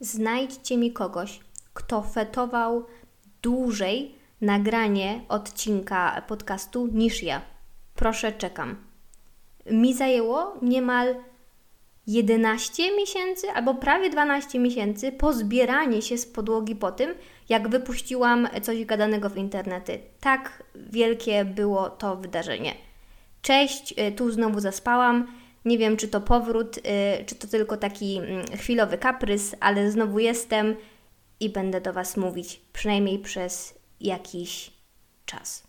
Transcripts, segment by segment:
Znajdźcie mi kogoś, kto fetował dłużej nagranie odcinka podcastu niż ja. Proszę, czekam. Mi zajęło niemal 11 miesięcy albo prawie 12 miesięcy pozbieranie się z podłogi po tym, jak wypuściłam coś gadanego w internety. Tak wielkie było to wydarzenie. Cześć, y, tu znowu zaspałam. Nie wiem, czy to powrót, y, czy to tylko taki mm, chwilowy kaprys, ale znowu jestem i będę do Was mówić, przynajmniej przez jakiś czas.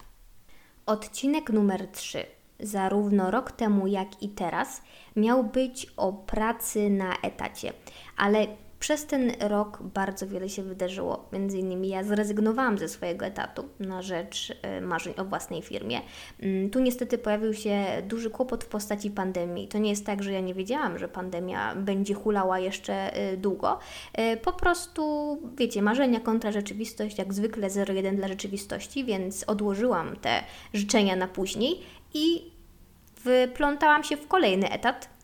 Odcinek numer 3 zarówno rok temu, jak i teraz, miał być o pracy na etacie, ale przez ten rok bardzo wiele się wydarzyło. Między innymi ja zrezygnowałam ze swojego etatu na rzecz e, marzeń o własnej firmie. Mm, tu niestety pojawił się duży kłopot w postaci pandemii. To nie jest tak, że ja nie wiedziałam, że pandemia będzie hulała jeszcze e, długo. E, po prostu, wiecie, marzenia kontra rzeczywistość, jak zwykle 0,1 dla rzeczywistości, więc odłożyłam te życzenia na później i wplątałam się w kolejny etat.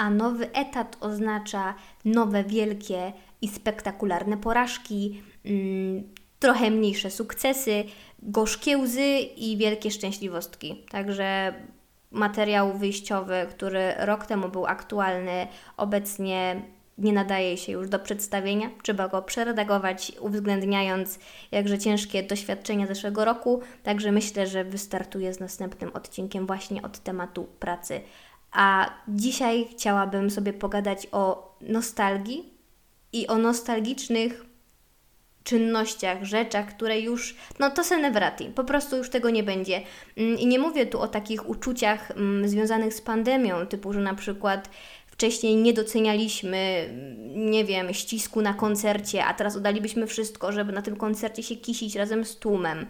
A nowy etat oznacza nowe, wielkie i spektakularne porażki, mm, trochę mniejsze sukcesy, gorzkie łzy i wielkie szczęśliwostki. Także materiał wyjściowy, który rok temu był aktualny, obecnie nie nadaje się już do przedstawienia. Trzeba go przeredagować, uwzględniając jakże ciężkie doświadczenia zeszłego roku. Także myślę, że wystartuję z następnym odcinkiem właśnie od tematu pracy. A dzisiaj chciałabym sobie pogadać o nostalgii i o nostalgicznych czynnościach, rzeczach, które już, no to se ne po prostu już tego nie będzie. Mm, I nie mówię tu o takich uczuciach mm, związanych z pandemią, typu, że na przykład wcześniej nie docenialiśmy, nie wiem, ścisku na koncercie, a teraz oddalibyśmy wszystko, żeby na tym koncercie się kisić razem z tłumem.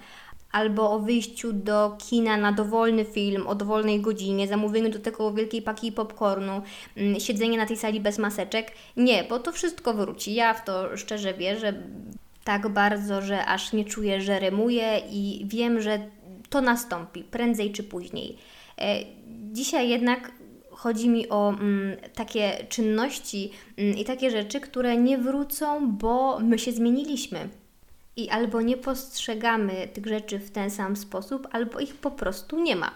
Albo o wyjściu do kina na dowolny film o dowolnej godzinie, zamówieniu do tego wielkiej paki popcornu, mm, siedzenie na tej sali bez maseczek. Nie, bo to wszystko wróci. Ja w to szczerze wierzę tak bardzo, że aż nie czuję, że remuję i wiem, że to nastąpi prędzej czy później. E, dzisiaj jednak chodzi mi o mm, takie czynności mm, i takie rzeczy, które nie wrócą, bo my się zmieniliśmy. I albo nie postrzegamy tych rzeczy w ten sam sposób, albo ich po prostu nie ma.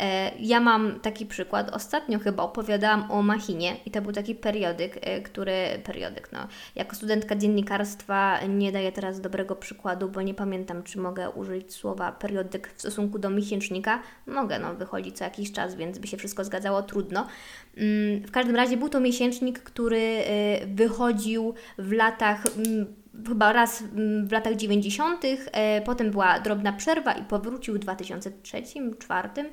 E, ja mam taki przykład. Ostatnio chyba opowiadałam o Machinie i to był taki periodyk, e, który periodyk, no, jako studentka dziennikarstwa nie daję teraz dobrego przykładu, bo nie pamiętam, czy mogę użyć słowa periodyk w stosunku do miesięcznika. Mogę, no, wychodzi co jakiś czas, więc by się wszystko zgadzało, trudno. Mm, w każdym razie był to miesięcznik, który e, wychodził w latach mm, chyba raz w latach 90., e, potem była drobna przerwa i powrócił w 2003-2004.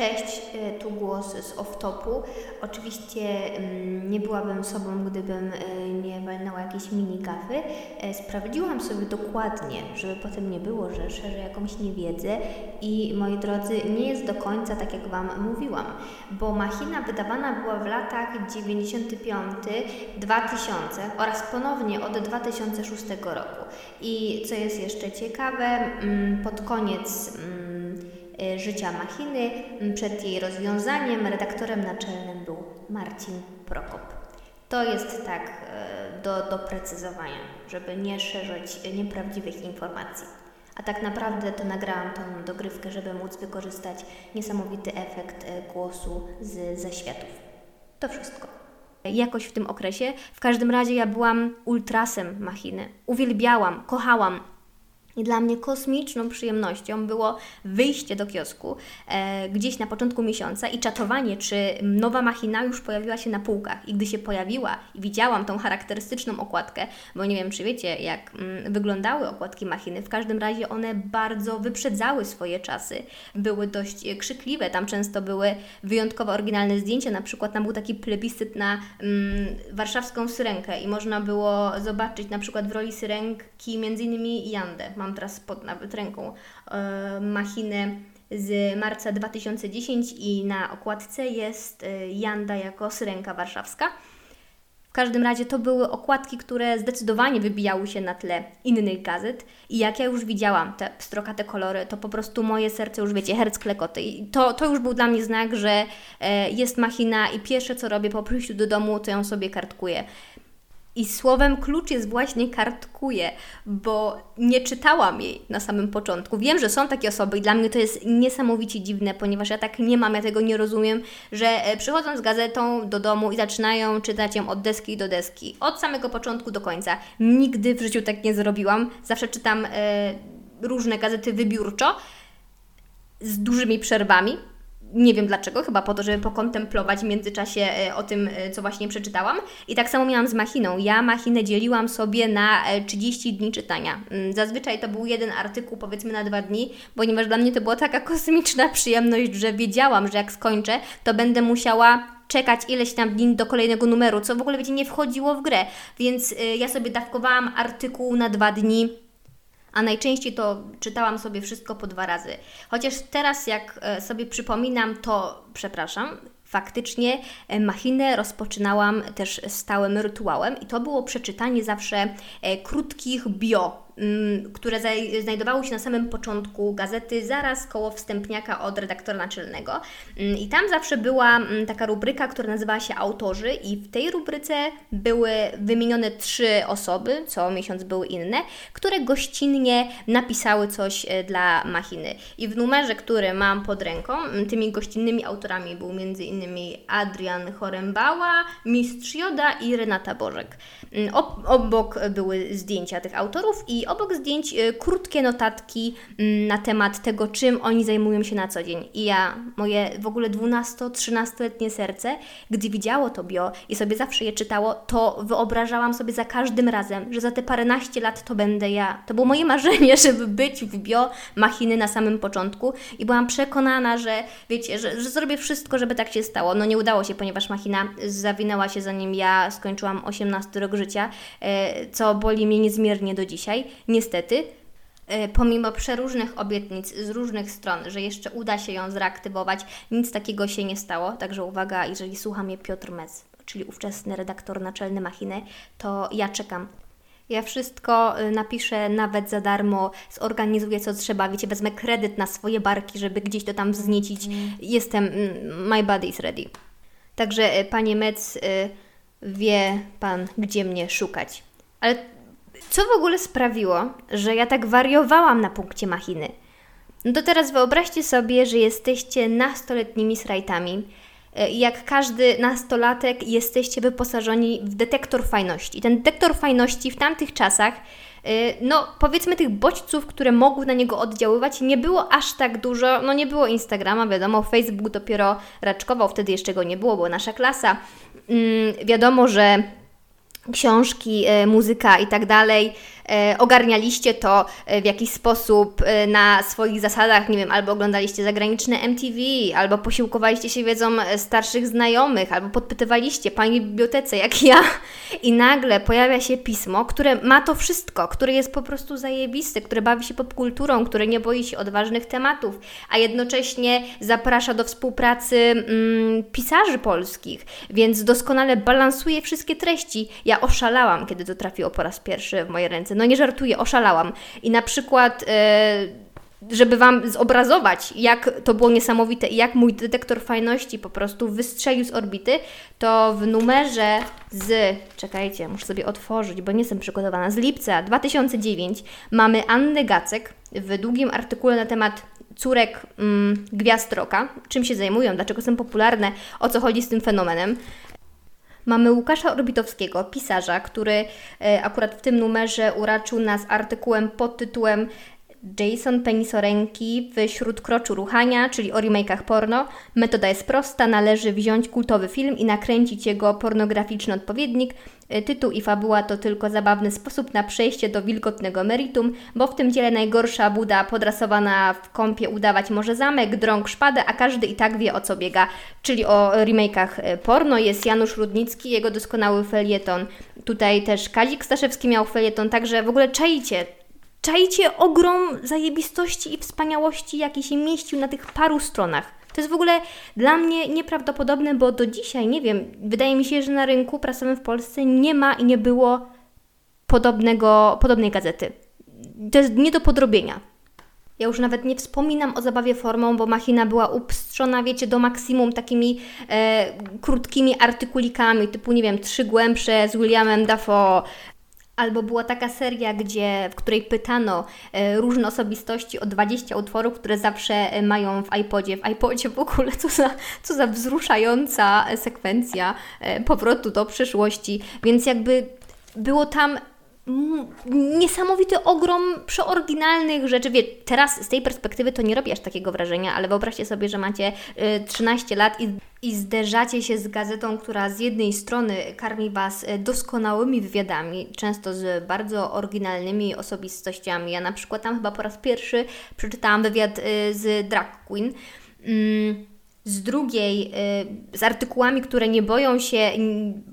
Cześć, e, tu głos z off-topu. Oczywiście mm, nie byłabym sobą, gdybym e, nie walnęła jakieś mini gafy. E, sprawdziłam sobie dokładnie, żeby potem nie było, że szerzę jakąś niewiedzę i moi drodzy, nie jest do końca tak, jak Wam mówiłam, bo machina wydawana była w latach 95-2000 oraz ponownie od 2006 roku. I co jest jeszcze ciekawe, mm, pod koniec mm, życia machiny. Przed jej rozwiązaniem redaktorem naczelnym był Marcin Prokop. To jest tak e, do doprecyzowania, żeby nie szerzyć nieprawdziwych informacji. A tak naprawdę to nagrałam tą dogrywkę, żeby móc wykorzystać niesamowity efekt e, głosu z zaświatów. To wszystko. Jakoś w tym okresie. W każdym razie ja byłam ultrasem machiny. Uwielbiałam, kochałam i dla mnie kosmiczną przyjemnością było wyjście do kiosku e, gdzieś na początku miesiąca i czatowanie, czy nowa machina już pojawiła się na półkach. I gdy się pojawiła i widziałam tą charakterystyczną okładkę, bo nie wiem, czy wiecie, jak mm, wyglądały okładki machiny, w każdym razie one bardzo wyprzedzały swoje czasy. Były dość krzykliwe, tam często były wyjątkowo oryginalne zdjęcia, na przykład tam był taki plebiscyt na mm, warszawską syrenkę i można było zobaczyć na przykład w roli syrenki innymi Jandę mam teraz pod nawet ręką e, machinę z marca 2010 i na okładce jest e, Janda jako syrenka warszawska. W każdym razie to były okładki, które zdecydowanie wybijały się na tle innych gazet i jak ja już widziałam te pstrokate kolory, to po prostu moje serce już wiecie, herc klekoty. I to, to już był dla mnie znak, że e, jest machina i pierwsze co robię po przyjściu do domu, to ją sobie kartkuję. I słowem klucz jest właśnie kartkuje, bo nie czytałam jej na samym początku. Wiem, że są takie osoby i dla mnie to jest niesamowicie dziwne, ponieważ ja tak nie mam, ja tego nie rozumiem, że e, przychodzą z gazetą do domu i zaczynają czytać ją od deski do deski, od samego początku do końca. Nigdy w życiu tak nie zrobiłam. Zawsze czytam e, różne gazety wybiórczo z dużymi przerwami, nie wiem dlaczego, chyba po to, żeby pokontemplować w międzyczasie e, o tym, e, co właśnie przeczytałam. I tak samo miałam z machiną. Ja machinę dzieliłam sobie na 30 e, dni czytania. Mm, zazwyczaj to był jeden artykuł, powiedzmy na dwa dni, ponieważ dla mnie to była taka kosmiczna przyjemność, że wiedziałam, że jak skończę, to będę musiała czekać ileś tam dni do kolejnego numeru, co w ogóle, wiecie, nie wchodziło w grę. Więc ja sobie dawkowałam artykuł na dwa dni a najczęściej to czytałam sobie wszystko po dwa razy. Chociaż teraz, jak e, sobie przypominam, to przepraszam, faktycznie e, machinę rozpoczynałam też stałym rytuałem i to było przeczytanie zawsze e, krótkich bio które znajdowało się na samym początku gazety, zaraz koło wstępniaka od redaktora naczelnego. Mm, I tam zawsze była mm, taka rubryka, która nazywała się Autorzy, i w tej rubryce były wymienione trzy osoby, co miesiąc były inne, które gościnnie napisały coś e, dla machiny. I w numerze, który mam pod ręką, tymi gościnnymi autorami był m.in. Adrian Chorembała, Mistrz Joda i Renata Bożek. Obok były zdjęcia tych autorów i obok zdjęć y, krótkie notatki mm, na temat tego, czym oni zajmują się na co dzień. I ja, moje w ogóle 12-13-letnie serce, gdy widziało to bio i sobie zawsze je czytało, to wyobrażałam sobie za każdym razem, że za te paręnaście lat to będę ja. To było moje marzenie, żeby być w bio machiny na samym początku i byłam przekonana, że wiecie, że, że zrobię wszystko, żeby tak się stało. No nie udało się, ponieważ machina zawinęła się zanim ja skończyłam 18 rok życia, e, co boli mnie niezmiernie do dzisiaj niestety, e, pomimo przeróżnych obietnic z różnych stron, że jeszcze uda się ją zreaktywować, nic takiego się nie stało. Także uwaga, jeżeli słucha mnie Piotr Mec, czyli ówczesny redaktor naczelny Machiny, to ja czekam. Ja wszystko e, napiszę nawet za darmo, zorganizuję co trzeba, wiecie, wezmę kredyt na swoje barki, żeby gdzieś to tam wzniecić. Mm. Jestem, mm, my body is ready. Także e, Panie Mec, wie Pan, gdzie mnie szukać. Ale co w ogóle sprawiło, że ja tak wariowałam na punkcie machiny? No to teraz wyobraźcie sobie, że jesteście nastoletnimi srajtami. E, jak każdy nastolatek, jesteście wyposażeni w detektor fajności. Ten detektor fajności w tamtych czasach, e, no powiedzmy tych bodźców, które mogły na niego oddziaływać, nie było aż tak dużo. No nie było Instagrama, wiadomo, Facebook dopiero raczkował, wtedy jeszcze go nie było, była nasza klasa. Mm, wiadomo, że książki, e, muzyka i tak dalej, e, ogarnialiście to e, w jakiś sposób na swoich zasadach, nie wiem, albo oglądaliście zagraniczne MTV, albo posiłkowaliście się wiedzą starszych znajomych, albo podpytywaliście pani w bibliotece, jak ja, i nagle pojawia się pismo, które ma to wszystko, które jest po prostu zajebiste, które bawi się popkulturą, które nie boi się odważnych tematów, a jednocześnie zaprasza do współpracy mm, pisarzy polskich, więc doskonale balansuje wszystkie treści. Ja oszalałam, kiedy to trafiło po raz pierwszy w moje ręce. No nie żartuję, oszalałam. I na przykład. Yy, żeby Wam zobrazować, jak to było niesamowite i jak mój detektor fajności po prostu wystrzelił z orbity, to w numerze z, czekajcie, muszę sobie otworzyć, bo nie jestem przygotowana, z lipca 2009 mamy Annę Gacek w długim artykule na temat córek mm, gwiazd roka, czym się zajmują, dlaczego są popularne, o co chodzi z tym fenomenem. Mamy Łukasza Orbitowskiego, pisarza, który e, akurat w tym numerze uraczył nas artykułem pod tytułem Jason Penisorenki w Śródkroczu Ruchania, czyli o remake'ach porno. Metoda jest prosta, należy wziąć kultowy film i nakręcić jego pornograficzny odpowiednik. E, tytuł i fabuła to tylko zabawny sposób na przejście do wilgotnego meritum, bo w tym dziele najgorsza Buda podrasowana w kąpie udawać może zamek, drąg szpadę, a każdy i tak wie o co biega, czyli o remake'ach e, porno. Jest Janusz Rudnicki, jego doskonały felieton. Tutaj też Kazik Staszewski miał felieton, także w ogóle czajcie, Czajcie ogrom zajebistości i wspaniałości, jaki się mieścił na tych paru stronach. To jest w ogóle dla mnie nieprawdopodobne, bo do dzisiaj, nie wiem, wydaje mi się, że na rynku prasowym w Polsce nie ma i nie było podobnego, podobnej gazety. To jest nie do podrobienia. Ja już nawet nie wspominam o zabawie formą, bo machina była upstrzona, wiecie, do maksimum takimi e, krótkimi artykulikami, typu, nie wiem, Trzy Głębsze z Williamem Dafoe, Albo była taka seria, gdzie, w której pytano e, różne osobistości o 20 utworów, które zawsze e, mają w iPodzie. W iPodzie w ogóle co za, co za wzruszająca sekwencja e, powrotu do przyszłości. Więc jakby było tam niesamowity ogrom przeoryginalnych rzeczy. Wie, teraz z tej perspektywy to nie robi aż takiego wrażenia, ale wyobraźcie sobie, że macie 13 y, lat i, i zderzacie się z gazetą, która z jednej strony karmi Was y, doskonałymi wywiadami, często z bardzo oryginalnymi osobistościami. Ja na przykład tam chyba po raz pierwszy przeczytałam wywiad y, z drag queen. Mm z drugiej y, z artykułami, które nie boją się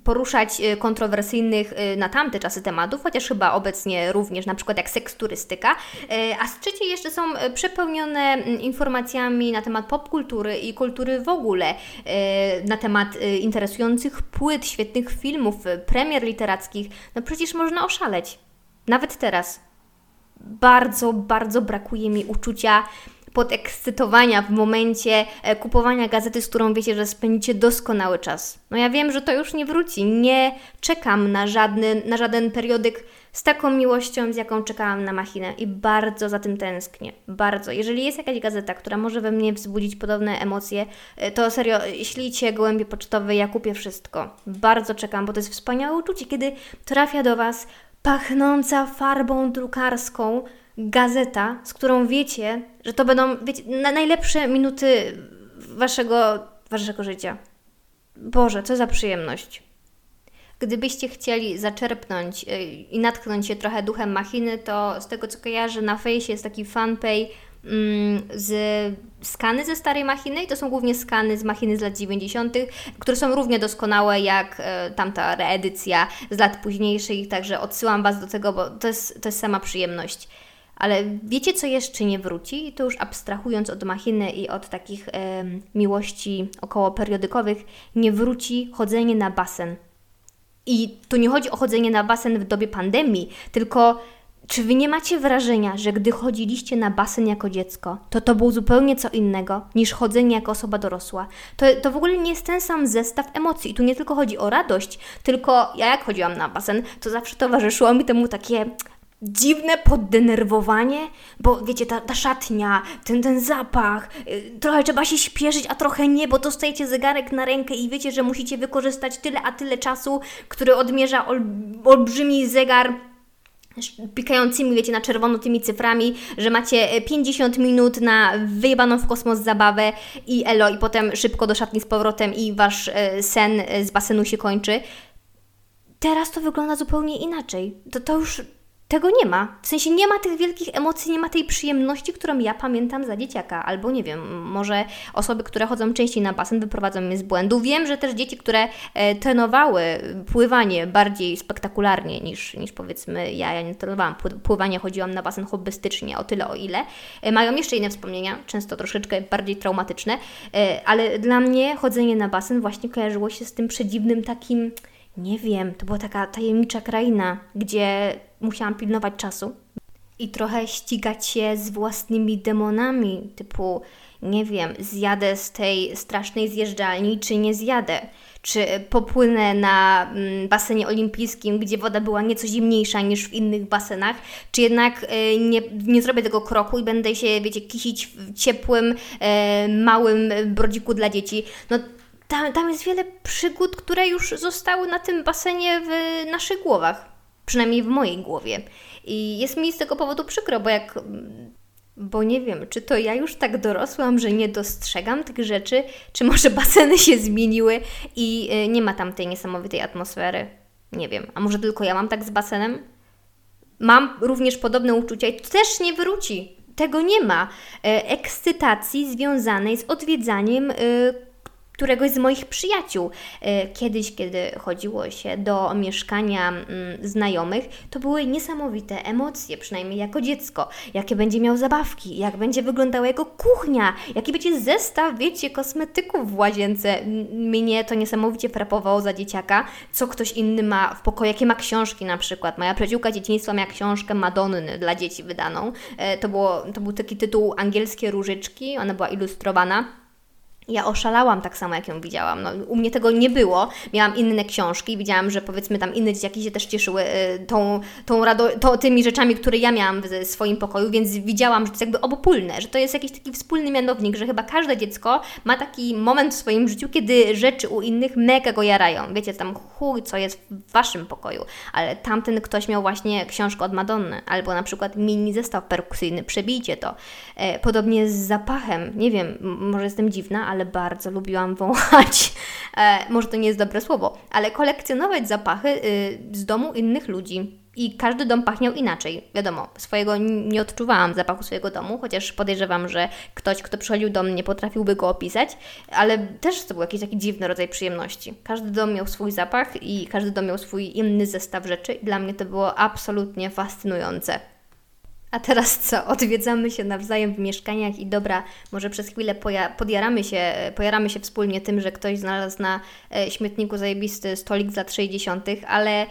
poruszać y, kontrowersyjnych y, na tamte czasy tematów, chociaż chyba obecnie również, na przykład jak seks turystyka, a z trzeciej jeszcze są przepełnione informacjami na temat popkultury i kultury w ogóle, na temat interesujących płyt, świetnych filmów, premier literackich. No przecież można oszaleć. Nawet teraz. Bardzo, bardzo brakuje mi uczucia podekscytowania w momencie e, kupowania gazety, z którą wiecie, że spędzicie doskonały czas. No ja wiem, że to już nie wróci. Nie czekam na, żadny, na żaden periodyk z taką miłością, z jaką czekałam na machinę i bardzo za tym tęsknię. Bardzo. Jeżeli jest jakaś gazeta, która może we mnie wzbudzić podobne emocje, e, to serio, ślijcie gołębie pocztowe, ja kupię wszystko. Bardzo czekam, bo to jest wspaniałe uczucie, kiedy trafia do Was pachnąca farbą drukarską gazeta, z którą wiecie, że to będą wiecie, na najlepsze minuty waszego, waszego życia. Boże, co za przyjemność. Gdybyście chcieli zaczerpnąć y, i natknąć się trochę duchem machiny, to z tego co kojarzę, na fejsie jest taki fanpage mm, z skany ze starej machiny i to są głównie skany z machiny z lat 90., które są równie doskonałe jak e, tamta reedycja z lat późniejszych, także odsyłam Was do tego, bo to jest, to jest sama przyjemność. Ale wiecie, co jeszcze nie wróci? To już abstrahując od machiny i od takich miłości około periodykowych, nie wróci chodzenie na basen. I tu nie chodzi o chodzenie na basen w dobie pandemii, tylko czy wy nie macie wrażenia, że gdy chodziliście na basen jako dziecko, to to było zupełnie co innego niż chodzenie jako osoba dorosła? To, to w ogóle nie jest ten sam zestaw emocji. I tu nie tylko chodzi o radość, tylko ja jak chodziłam na basen, to zawsze towarzyszyło mi temu takie dziwne poddenerwowanie, bo wiecie, ta, ta szatnia, ten, ten zapach, yy, trochę trzeba się śpieszyć, a trochę nie, bo dostajecie zegarek na rękę i wiecie, że musicie wykorzystać tyle a tyle czasu, który odmierza ol, olbrzymi zegar pikającymi, wiecie, na czerwono tymi cyframi, że macie 50 minut na wyjebaną w kosmos zabawę i elo, i potem szybko do szatni z powrotem i wasz e, sen z basenu się kończy. Teraz to wygląda zupełnie inaczej. To, to już tego nie ma. W sensie nie ma tych wielkich emocji, nie ma tej przyjemności, którą ja pamiętam za dzieciaka. Albo nie wiem, może osoby, które chodzą częściej na basen, wyprowadzą mnie z błędu. Wiem, że też dzieci, które e, trenowały pływanie bardziej spektakularnie niż, niż powiedzmy ja, ja nie trenowałam pływania, chodziłam na basen hobbystycznie, o tyle o ile, e, mają jeszcze inne wspomnienia, często troszeczkę bardziej traumatyczne, e, ale dla mnie chodzenie na basen właśnie kojarzyło się z tym przedziwnym takim nie wiem, to była taka tajemnicza kraina, gdzie musiałam pilnować czasu i trochę ścigać się z własnymi demonami, typu, nie wiem, zjadę z tej strasznej zjeżdżalni, czy nie zjadę. Czy popłynę na mm, basenie olimpijskim, gdzie woda była nieco zimniejsza niż w innych basenach, czy jednak y, nie, nie zrobię tego kroku i będę się, wiecie, kisić w ciepłym, e, małym brodziku dla dzieci. No tam, tam jest wiele przygód, które już zostały na tym basenie w naszych głowach. Przynajmniej w mojej głowie. I jest mi z tego powodu przykro, bo jak. Bo nie wiem, czy to ja już tak dorosłam, że nie dostrzegam tych rzeczy, czy może baseny się zmieniły i y, nie ma tam tej niesamowitej atmosfery. Nie wiem. A może tylko ja mam tak z basenem? Mam również podobne uczucia i to też nie wróci. Tego nie ma. E, ekscytacji związanej z odwiedzaniem y, któregoś z moich przyjaciół. E, kiedyś, kiedy chodziło się do mieszkania mm, znajomych, to były niesamowite emocje, przynajmniej jako dziecko. Jakie będzie miał zabawki, jak będzie wyglądała jego kuchnia, jaki będzie zestaw, wiecie, kosmetyków w łazience. Mnie to niesamowicie frapowało za dzieciaka, co ktoś inny ma w pokoju, jakie ma książki na przykład. Moja przyjaciółka dzieciństwa miała książkę Madonny dla dzieci wydaną. E, to, było, to był taki tytuł Angielskie Różyczki, ona była ilustrowana. Ja oszalałam tak samo, jak ją widziałam. No, u mnie tego nie było. Miałam inne książki widziałam, że powiedzmy tam inne dzieciaki się też cieszyły y, tą, tą rado- to, tymi rzeczami, które ja miałam w swoim pokoju, więc widziałam, że to jest jakby obopólne, że to jest jakiś taki wspólny mianownik, że chyba każde dziecko ma taki moment w swoim życiu, kiedy rzeczy u innych mega go jarają. Wiecie, tam chuj, co jest w Waszym pokoju, ale tamten ktoś miał właśnie książkę od Madonny, albo na przykład mini zestaw perkusyjny, przebijcie to. E, podobnie z zapachem, nie wiem, może jestem dziwna, ale ale bardzo lubiłam wąchać. E, może to nie jest dobre słowo, ale kolekcjonować zapachy y, z domu innych ludzi. I każdy dom pachniał inaczej. Wiadomo, swojego nie odczuwałam zapachu swojego domu, chociaż podejrzewam, że ktoś, kto przychodził do mnie, potrafiłby go opisać, ale też to był jakiś taki dziwny rodzaj przyjemności. Każdy dom miał swój zapach i każdy dom miał swój inny zestaw rzeczy, i dla mnie to było absolutnie fascynujące. A teraz co? Odwiedzamy się nawzajem w mieszkaniach i dobra, może przez chwilę podjaramy, się, pojaramy się wspólnie tym, że ktoś znalazł na e, śmietniku zajebisty stolik z lat 60., ale e,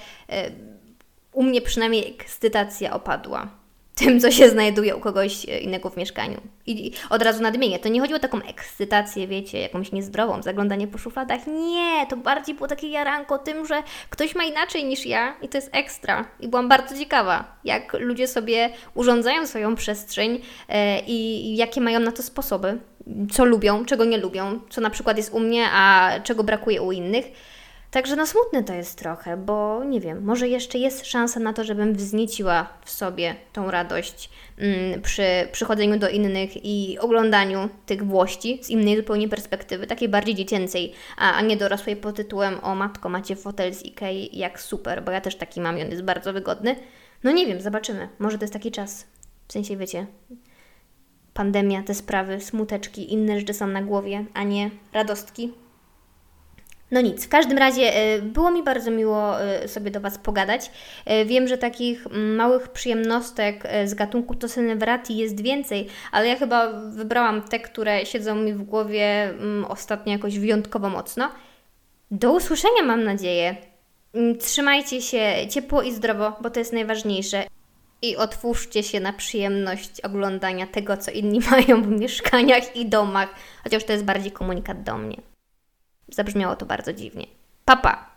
u mnie przynajmniej ekscytacja opadła tym, co się znajduje u kogoś e, innego w mieszkaniu. I od razu nadmienię, to nie chodziło o taką ekscytację, wiecie, jakąś niezdrową, zaglądanie po szufladach. Nie, to bardziej było takie jaranko tym, że ktoś ma inaczej niż ja i to jest ekstra. I byłam bardzo ciekawa, jak ludzie sobie urządzają swoją przestrzeń e, i jakie mają na to sposoby, co lubią, czego nie lubią, co na przykład jest u mnie, a czego brakuje u innych. Także no smutne to jest trochę, bo nie wiem, może jeszcze jest szansa na to, żebym wznieciła w sobie tą radość mm, przy przychodzeniu do innych i oglądaniu tych włości z innej zupełnie perspektywy, takiej bardziej dziecięcej, a, a nie dorosłej pod tytułem o matko, macie fotel z Ikei, jak super, bo ja też taki mam i on jest bardzo wygodny. No nie wiem, zobaczymy. Może to jest taki czas. W sensie, wiecie, pandemia, te sprawy, smuteczki, inne rzeczy są na głowie, a nie radostki. No nic, w każdym razie e, było mi bardzo miło e, sobie do Was pogadać. E, wiem, że takich małych przyjemnostek z gatunku Tosenevrati jest więcej, ale ja chyba wybrałam te, które siedzą mi w głowie ostatnio jakoś wyjątkowo mocno. Do usłyszenia mam nadzieję. Trzymajcie się ciepło i zdrowo, bo to jest najważniejsze. I otwórzcie się na przyjemność oglądania tego, co inni mają w mieszkaniach i domach, chociaż to jest bardziej komunikat do mnie. Zabrzmiało to bardzo dziwnie. Papa!